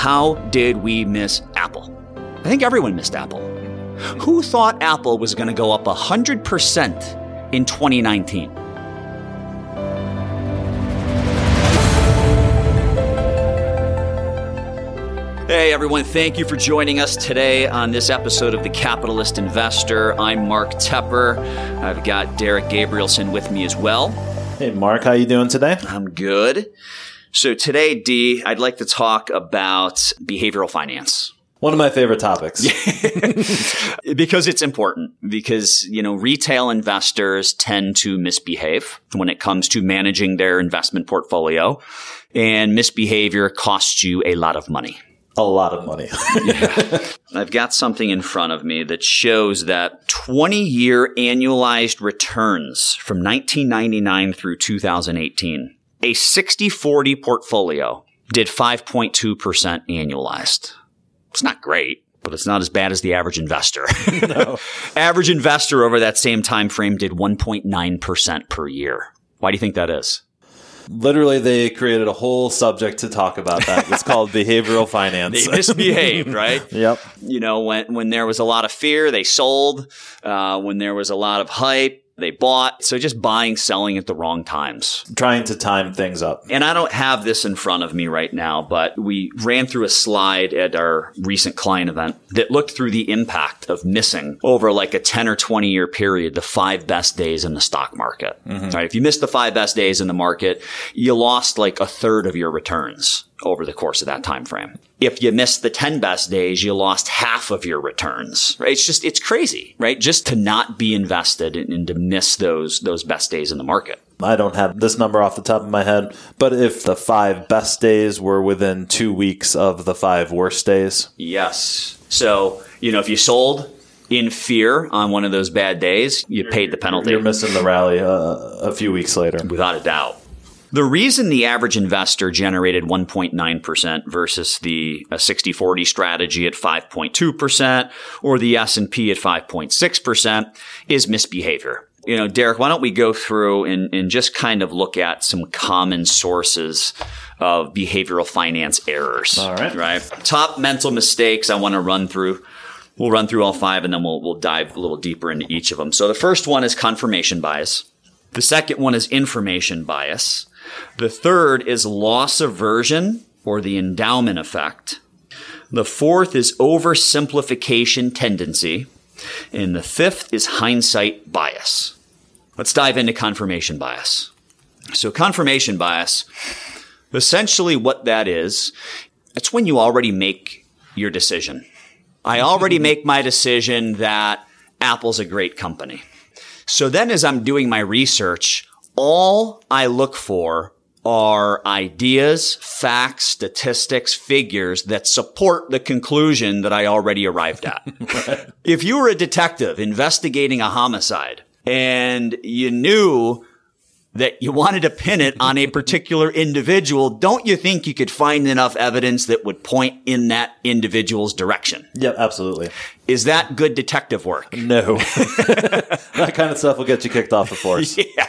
How did we miss Apple? I think everyone missed Apple. Who thought Apple was going to go up 100% in 2019? Hey everyone, thank you for joining us today on this episode of The Capitalist Investor. I'm Mark Tepper. I've got Derek Gabrielsen with me as well. Hey Mark, how you doing today? I'm good. So today, D, I'd like to talk about behavioral finance. One of my favorite topics. because it's important because, you know, retail investors tend to misbehave when it comes to managing their investment portfolio and misbehavior costs you a lot of money a lot of money. yeah. I've got something in front of me that shows that 20 year annualized returns from 1999 through 2018, a 60 40 portfolio did 5.2% annualized. It's not great, but it's not as bad as the average investor. no. average investor over that same time frame did 1.9% per year. Why do you think that is? literally they created a whole subject to talk about that. It's called behavioral finance. they misbehaved, right? Yep. You know, when when there was a lot of fear, they sold. Uh, when there was a lot of hype, they bought. So just buying, selling at the wrong times. Trying to time things up. And I don't have this in front of me right now, but we ran through a slide at our recent client event that looked through the impact of missing over like a 10 or 20 year period, the five best days in the stock market. Mm-hmm. Right. If you missed the five best days in the market, you lost like a third of your returns over the course of that time frame. If you missed the 10 best days, you lost half of your returns. Right? It's just it's crazy, right? Just to not be invested and, to miss those those best days in the market. I don't have this number off the top of my head, but if the five best days were within 2 weeks of the five worst days. Yes. So, you know, if you sold in fear on one of those bad days, you paid the penalty. You're missing the rally uh, a few weeks later. Without a doubt. The reason the average investor generated 1.9% versus the 60-40 strategy at 5.2% or the S&P at 5.6% is misbehavior. You know, Derek, why don't we go through and, and just kind of look at some common sources of behavioral finance errors. All right. Right. Top mental mistakes I want to run through. We'll run through all five and then we'll, we'll dive a little deeper into each of them. So the first one is confirmation bias. The second one is information bias. The third is loss aversion or the endowment effect. The fourth is oversimplification tendency. And the fifth is hindsight bias. Let's dive into confirmation bias. So confirmation bias, essentially what that is, it's when you already make your decision. I already make my decision that Apple's a great company. So then as I'm doing my research, all I look for are ideas, facts, statistics, figures that support the conclusion that I already arrived at. right. If you were a detective investigating a homicide and you knew that you wanted to pin it on a particular individual, don't you think you could find enough evidence that would point in that individual's direction? Yep, absolutely. Is that good detective work? No. that kind of stuff will get you kicked off the force. Yeah.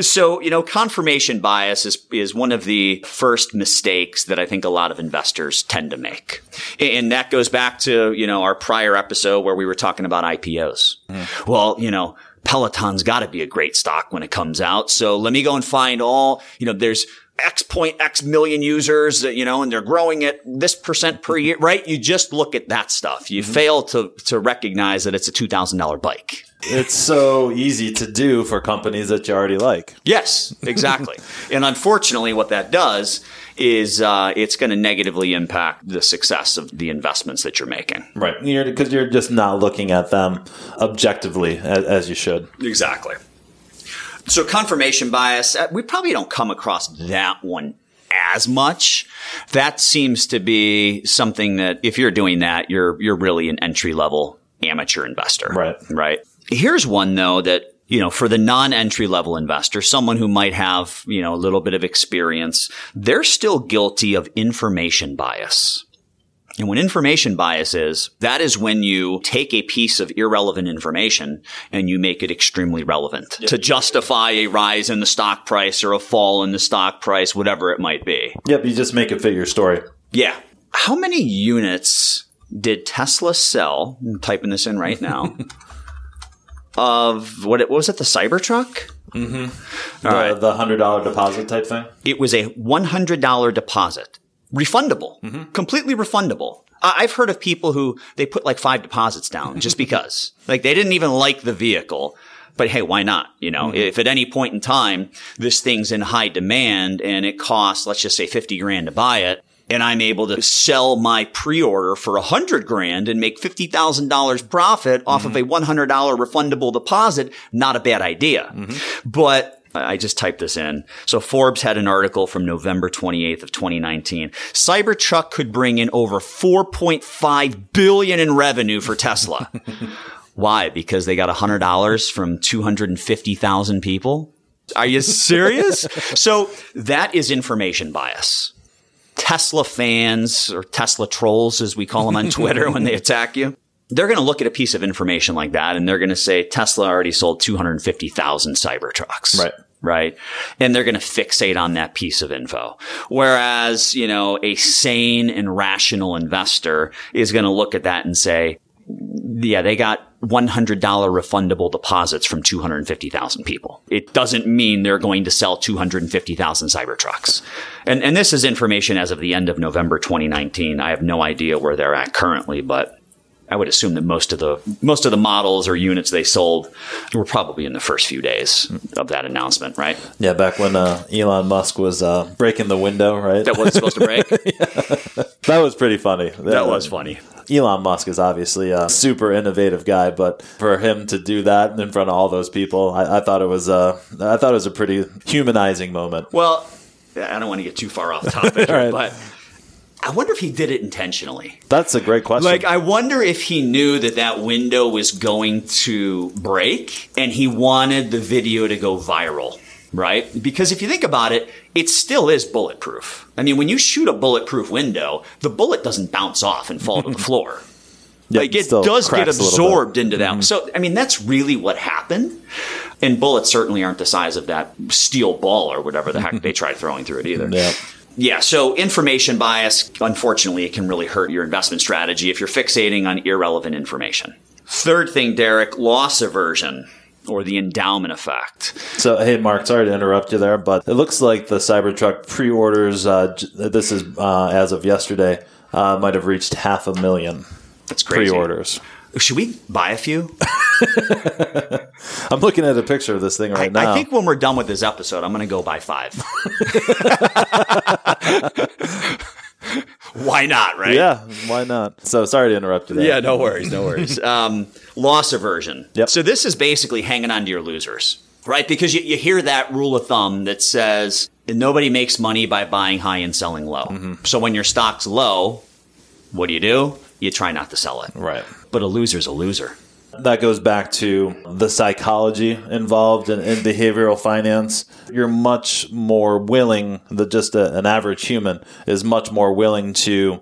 So, you know, confirmation bias is, is one of the first mistakes that I think a lot of investors tend to make. And that goes back to, you know, our prior episode where we were talking about IPOs. Mm. Well, you know, Peloton's got to be a great stock when it comes out. So let me go and find all, you know, there's X point X million users, you know, and they're growing at this percent per year, right? You just look at that stuff. You mm-hmm. fail to, to recognize that it's a $2,000 bike. It's so easy to do for companies that you already like. Yes, exactly. and unfortunately, what that does is uh, it's going to negatively impact the success of the investments that you're making. Right. Because you're, you're, just not looking at them objectively as, as you should. Exactly. So confirmation bias, uh, we probably don't come across that one as much. That seems to be something that if you're doing that, you're you're really an entry level amateur investor. Right. Right. Here's one though that you know, for the non-entry level investor, someone who might have, you know, a little bit of experience, they're still guilty of information bias. And when information bias is, that is when you take a piece of irrelevant information and you make it extremely relevant yep. to justify a rise in the stock price or a fall in the stock price, whatever it might be. Yep, you just make it fit your story. Yeah. how many units did Tesla sell? I'm typing this in right now. of what, it, what was it? The Cybertruck? Mm-hmm. the, All right. the hundred dollar deposit type thing. It was a $100 deposit, refundable, mm-hmm. completely refundable. I've heard of people who they put like five deposits down just because, like they didn't even like the vehicle. But hey, why not? You know, mm-hmm. if at any point in time this thing's in high demand and it costs, let's just say 50 grand to buy it, and I'm able to sell my pre-order for a hundred grand and make $50,000 profit off of a mm-hmm. $100 refundable deposit, not a bad idea. Mm-hmm. But I just typed this in. So Forbes had an article from November 28th of 2019. Cybertruck could bring in over 4.5 billion in revenue for Tesla. Why? Because they got $100 from 250,000 people? Are you serious? so that is information bias. Tesla fans or Tesla trolls, as we call them on Twitter when they attack you, they're going to look at a piece of information like that and they're going to say Tesla already sold 250,000 Cybertrucks. Right. Right. And they're going to fixate on that piece of info. Whereas, you know, a sane and rational investor is going to look at that and say, yeah, they got $100 refundable deposits from 250,000 people. It doesn't mean they're going to sell 250,000 Cybertrucks. And, and this is information as of the end of November 2019. I have no idea where they're at currently, but I would assume that most of the, most of the models or units they sold were probably in the first few days of that announcement, right? Yeah, back when uh, Elon Musk was uh, breaking the window, right? That wasn't supposed to break. That was pretty funny. That was funny. Elon Musk is obviously a super innovative guy, but for him to do that in front of all those people, I, I thought it was a, I thought it was a pretty humanizing moment. Well, I don't want to get too far off topic, here, right. but I wonder if he did it intentionally. That's a great question. Like, I wonder if he knew that that window was going to break and he wanted the video to go viral, right? Because if you think about it, it still is bulletproof. I mean, when you shoot a bulletproof window, the bullet doesn't bounce off and fall to the floor. Yep, like it does get cracks a little bit. absorbed into that. Mm-hmm. So, I mean, that's really what happened. And bullets certainly aren't the size of that steel ball or whatever the heck they tried throwing through it either. Yeah. Yeah, so information bias, unfortunately, it can really hurt your investment strategy if you're fixating on irrelevant information. Third thing, Derek, loss aversion or the endowment effect. So, hey, Mark, sorry to interrupt you there, but it looks like the Cybertruck pre-orders. Uh, this is uh, as of yesterday. Uh, might have reached half a million That's crazy. pre-orders. Should we buy a few? I'm looking at a picture of this thing right I, now. I think when we're done with this episode, I'm going to go buy five. Why not, right? yeah, why not? So, sorry to interrupt you there. Yeah, no worries, no worries. Um, loss aversion. Yep. So this is basically hanging on to your losers, right? Because you, you hear that rule of thumb that says nobody makes money by buying high and selling low. So when your stock's low, what do you do? You try not to sell it. Right. But a loser's a loser. That goes back to the psychology involved in, in behavioral finance. You're much more willing, the just a, an average human is much more willing to,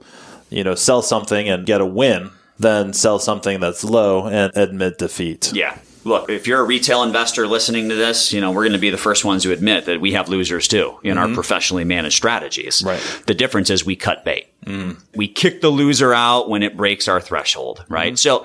you know, sell something and get a win than sell something that's low and admit defeat. Yeah. Look, if you're a retail investor listening to this, you know, we're going to be the first ones to admit that we have losers too in our mm-hmm. professionally managed strategies. Right. The difference is we cut bait. Mm. We kick the loser out when it breaks our threshold, right? Mm-hmm. So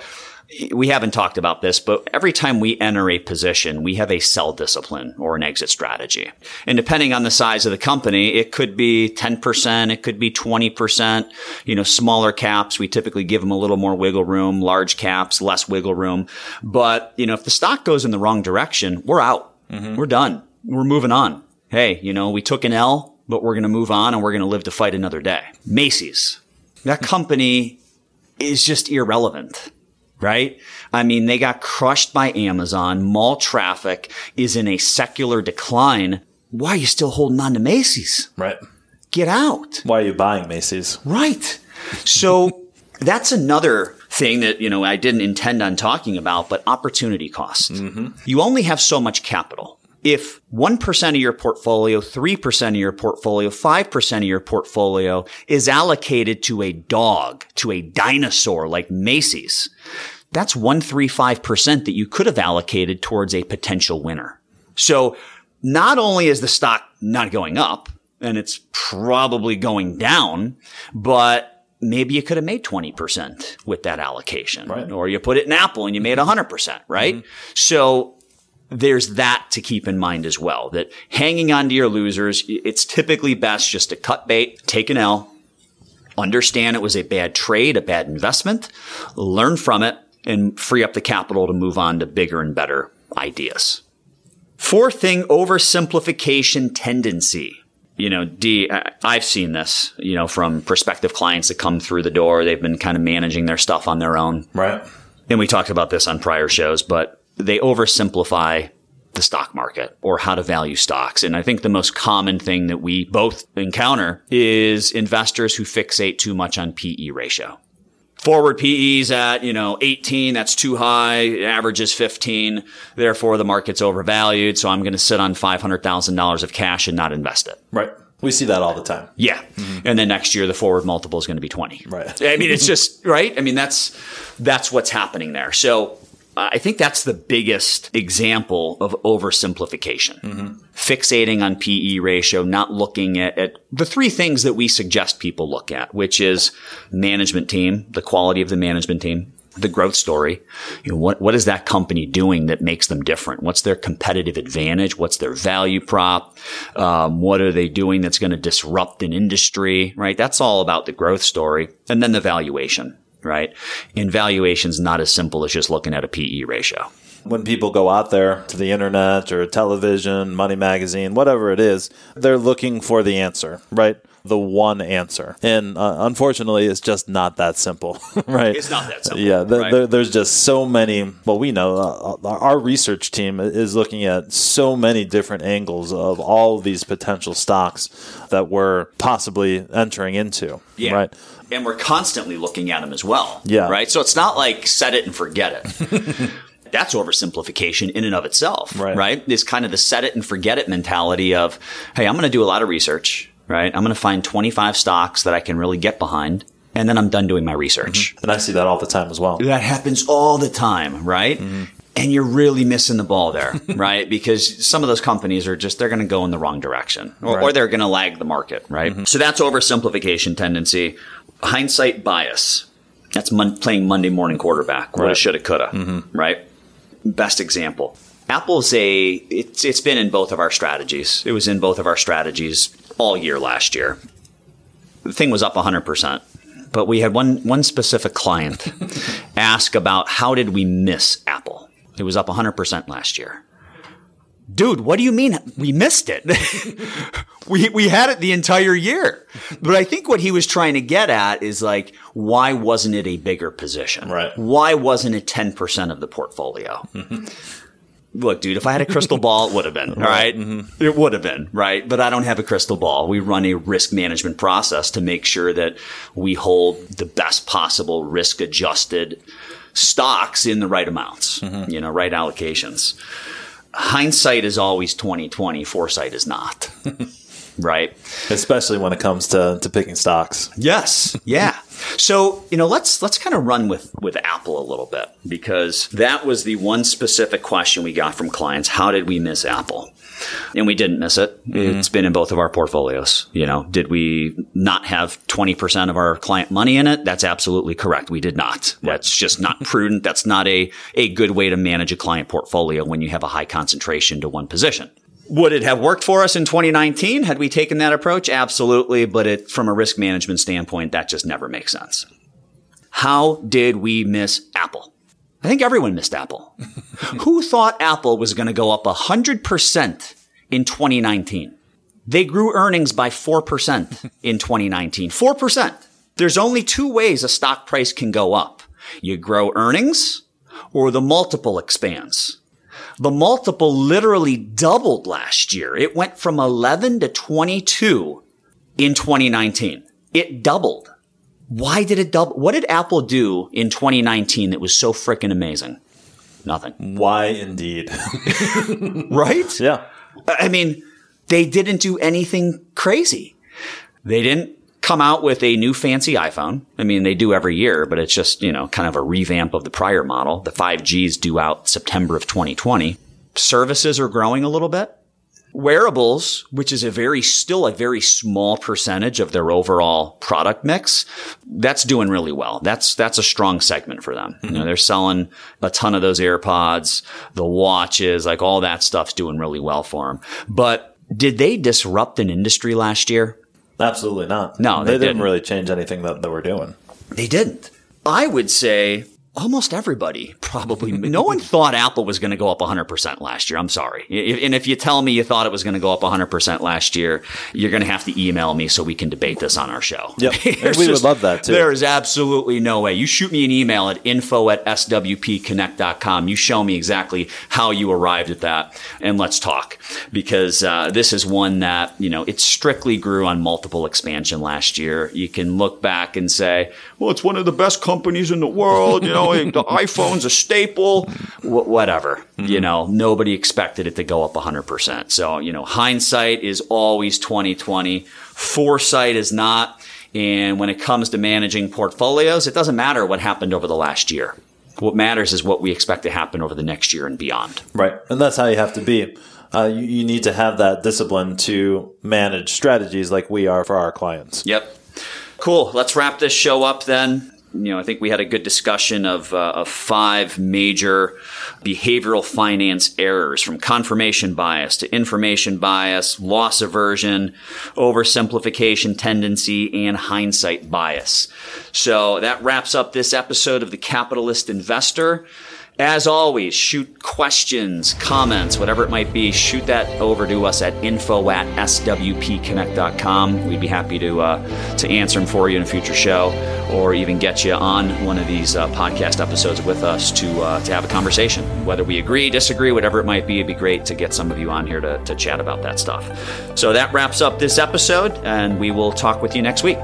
we haven't talked about this, but every time we enter a position, we have a sell discipline or an exit strategy. And depending on the size of the company, it could be 10%, it could be 20%. You know, smaller caps, we typically give them a little more wiggle room, large caps, less wiggle room. But, you know, if the stock goes in the wrong direction, we're out. Mm-hmm. We're done. We're moving on. Hey, you know, we took an L, but we're going to move on and we're going to live to fight another day. Macy's. That company is just irrelevant right? I mean, they got crushed by Amazon. Mall traffic is in a secular decline. Why are you still holding on to Macy's? Right. Get out. Why are you buying Macy's? Right. So that's another thing that, you know, I didn't intend on talking about, but opportunity cost. Mm-hmm. You only have so much capital. If 1% of your portfolio, 3% of your portfolio, 5% of your portfolio is allocated to a dog, to a dinosaur like Macy's, that's 135% that you could have allocated towards a potential winner. So not only is the stock not going up, and it's probably going down, but maybe you could have made 20% with that allocation. Right. Or you put it in Apple and you made 100%, right? Mm-hmm. So there's that to keep in mind as well, that hanging on to your losers, it's typically best just to cut bait, take an L, understand it was a bad trade, a bad investment, learn from it, and free up the capital to move on to bigger and better ideas. Fourth thing, oversimplification tendency. You know, D, I've seen this, you know, from prospective clients that come through the door. They've been kind of managing their stuff on their own. Right. And we talked about this on prior shows, but they oversimplify the stock market or how to value stocks. And I think the most common thing that we both encounter is investors who fixate too much on PE ratio. Forward PE's at, you know, 18, that's too high. Average is 15. Therefore, the market's overvalued. So I'm going to sit on $500,000 of cash and not invest it. Right. We see that all the time. Yeah. Mm-hmm. And then next year the forward multiple is going to be 20. Right. I mean, it's just, right? I mean, that's, that's what's happening there. So I think that's the biggest example of oversimplification. Fixating on PE ratio, not looking at, at the three things that we suggest people look at, which is management team, the quality of the management team, the growth story. You know, what, what is that company doing that makes them different? What's their competitive advantage? What's their value prop? Um, what are they doing that's going to disrupt an industry? Right. That's all about the growth story. And then the valuation. Right. And valuation's not as simple as just looking at a PE ratio. When people go out there to the internet or television, money magazine, whatever it is, they're looking for the answer, right? The one answer. And uh, unfortunately, it's just not that simple, right? It's not that simple, Yeah, th- right? there, there's just so many. Well, we know uh, our research team is looking at so many different angles of all of these potential stocks that we're possibly entering into, Yeah. right? And we're constantly looking at them as well. Yeah. Right. So it's not like set it and forget it. That's oversimplification in and of itself. Right. Right. This kind of the set it and forget it mentality of, Hey, I'm going to do a lot of research. Right. I'm going to find 25 stocks that I can really get behind. And then I'm done doing my research. Mm-hmm. And I see that all the time as well. That happens all the time, right? Mm-hmm. And you're really missing the ball there, right? Because some of those companies are just, they're going to go in the wrong direction or, or they're going to lag the market, right? Mm-hmm. So that's oversimplification tendency. Hindsight bias. That's mon- playing Monday morning quarterback. Woulda, Right. shoulda, coulda, right? Best example. Apple's a, it's, it's been in both of our strategies. It was in both of our strategies all year last year. The thing was up 100% but we had one one specific client ask about how did we miss Apple? It was up 100% last year. Dude, what do you mean we missed it? we we had it the entire year. But I think what he was trying to get at is like why wasn't it a bigger position? Right. Why wasn't it 10% of the portfolio? Mm-hmm. Look, dude, if I had a crystal ball, it would have been. All right? Mm-hmm. It would have been, right? But I don't have a crystal ball. We run a risk management process to make sure that we hold the best possible risk adjusted stocks in the right amounts, mm-hmm. you know, right allocations. Hindsight is always 2020, foresight is not. right? Especially when it comes to, to picking stocks. Yes. Yeah. So, you know, let's let's kind of run with with Apple a little bit because that was the one specific question we got from clients. How did we miss Apple? And we didn't miss it. Mm-hmm. It's been in both of our portfolios. You know, did we not have 20% of our client money in it? That's absolutely correct. We did not. That's just not prudent. That's not a, a good way to manage a client portfolio when you have a high concentration to one position. Would it have worked for us in 2019 had we taken that approach? Absolutely. But it, from a risk management standpoint, that just never makes sense. How did we miss Apple? I think everyone missed Apple. Who thought Apple was going to go up 100% in 2019? They grew earnings by 4% in 2019. 4%. There's only two ways a stock price can go up. You grow earnings or the multiple expands. The multiple literally doubled last year. It went from 11 to 22 in 2019. It doubled. Why did it double? What did Apple do in 2019 that was so freaking amazing? Nothing. Why indeed? Right? yeah. I mean, they didn't do anything crazy. They didn't come out with a new fancy iPhone. I mean, they do every year, but it's just, you know, kind of a revamp of the prior model. The 5G is due out September of 2020. Services are growing a little bit. Wearables, which is a very, still a very small percentage of their overall product mix, that's doing really well. That's, that's a strong segment for them. You know, they're selling a ton of those AirPods, the watches, like all that stuff's doing really well for them. But did they disrupt an industry last year? Absolutely not. No, they they, didn't didn't. really change anything that, that we're doing. They didn't. I would say almost everybody probably. no one thought Apple was going to go up 100% last year. I'm sorry. And if you tell me you thought it was going to go up 100% last year, you're going to have to email me so we can debate this on our show. Yep. We would love that, too. There is absolutely no way. You shoot me an email at info at swpconnect.com. You show me exactly how you arrived at that and let's talk because uh, this is one that, you know, it strictly grew on multiple expansion last year. You can look back and say, well, it's one of the best companies in the world. You know, the iPhone's a staple, Wh- whatever. You know, nobody expected it to go up 100%. So, you know, hindsight is always 2020. Foresight is not. And when it comes to managing portfolios, it doesn't matter what happened over the last year. What matters is what we expect to happen over the next year and beyond. Right. And that's how you have to be. Uh, you, you need to have that discipline to manage strategies like we are for our clients. Yep. Cool. Let's wrap this show up then. You know, I think we had a good discussion of, uh, of five major behavioral finance errors from confirmation bias to information bias, loss aversion, oversimplification tendency, and hindsight bias. So that wraps up this episode of The Capitalist Investor. As always, shoot questions, comments, whatever it might be, shoot that over to us at info at swpconnect.com. We'd be happy to, uh, to answer them for you in a future show or even get you on one of these uh, podcast episodes with us to, uh, to have a conversation. Whether we agree, disagree, whatever it might be, it'd be great to get some of you on here to, to chat about that stuff. So that wraps up this episode, and we will talk with you next week.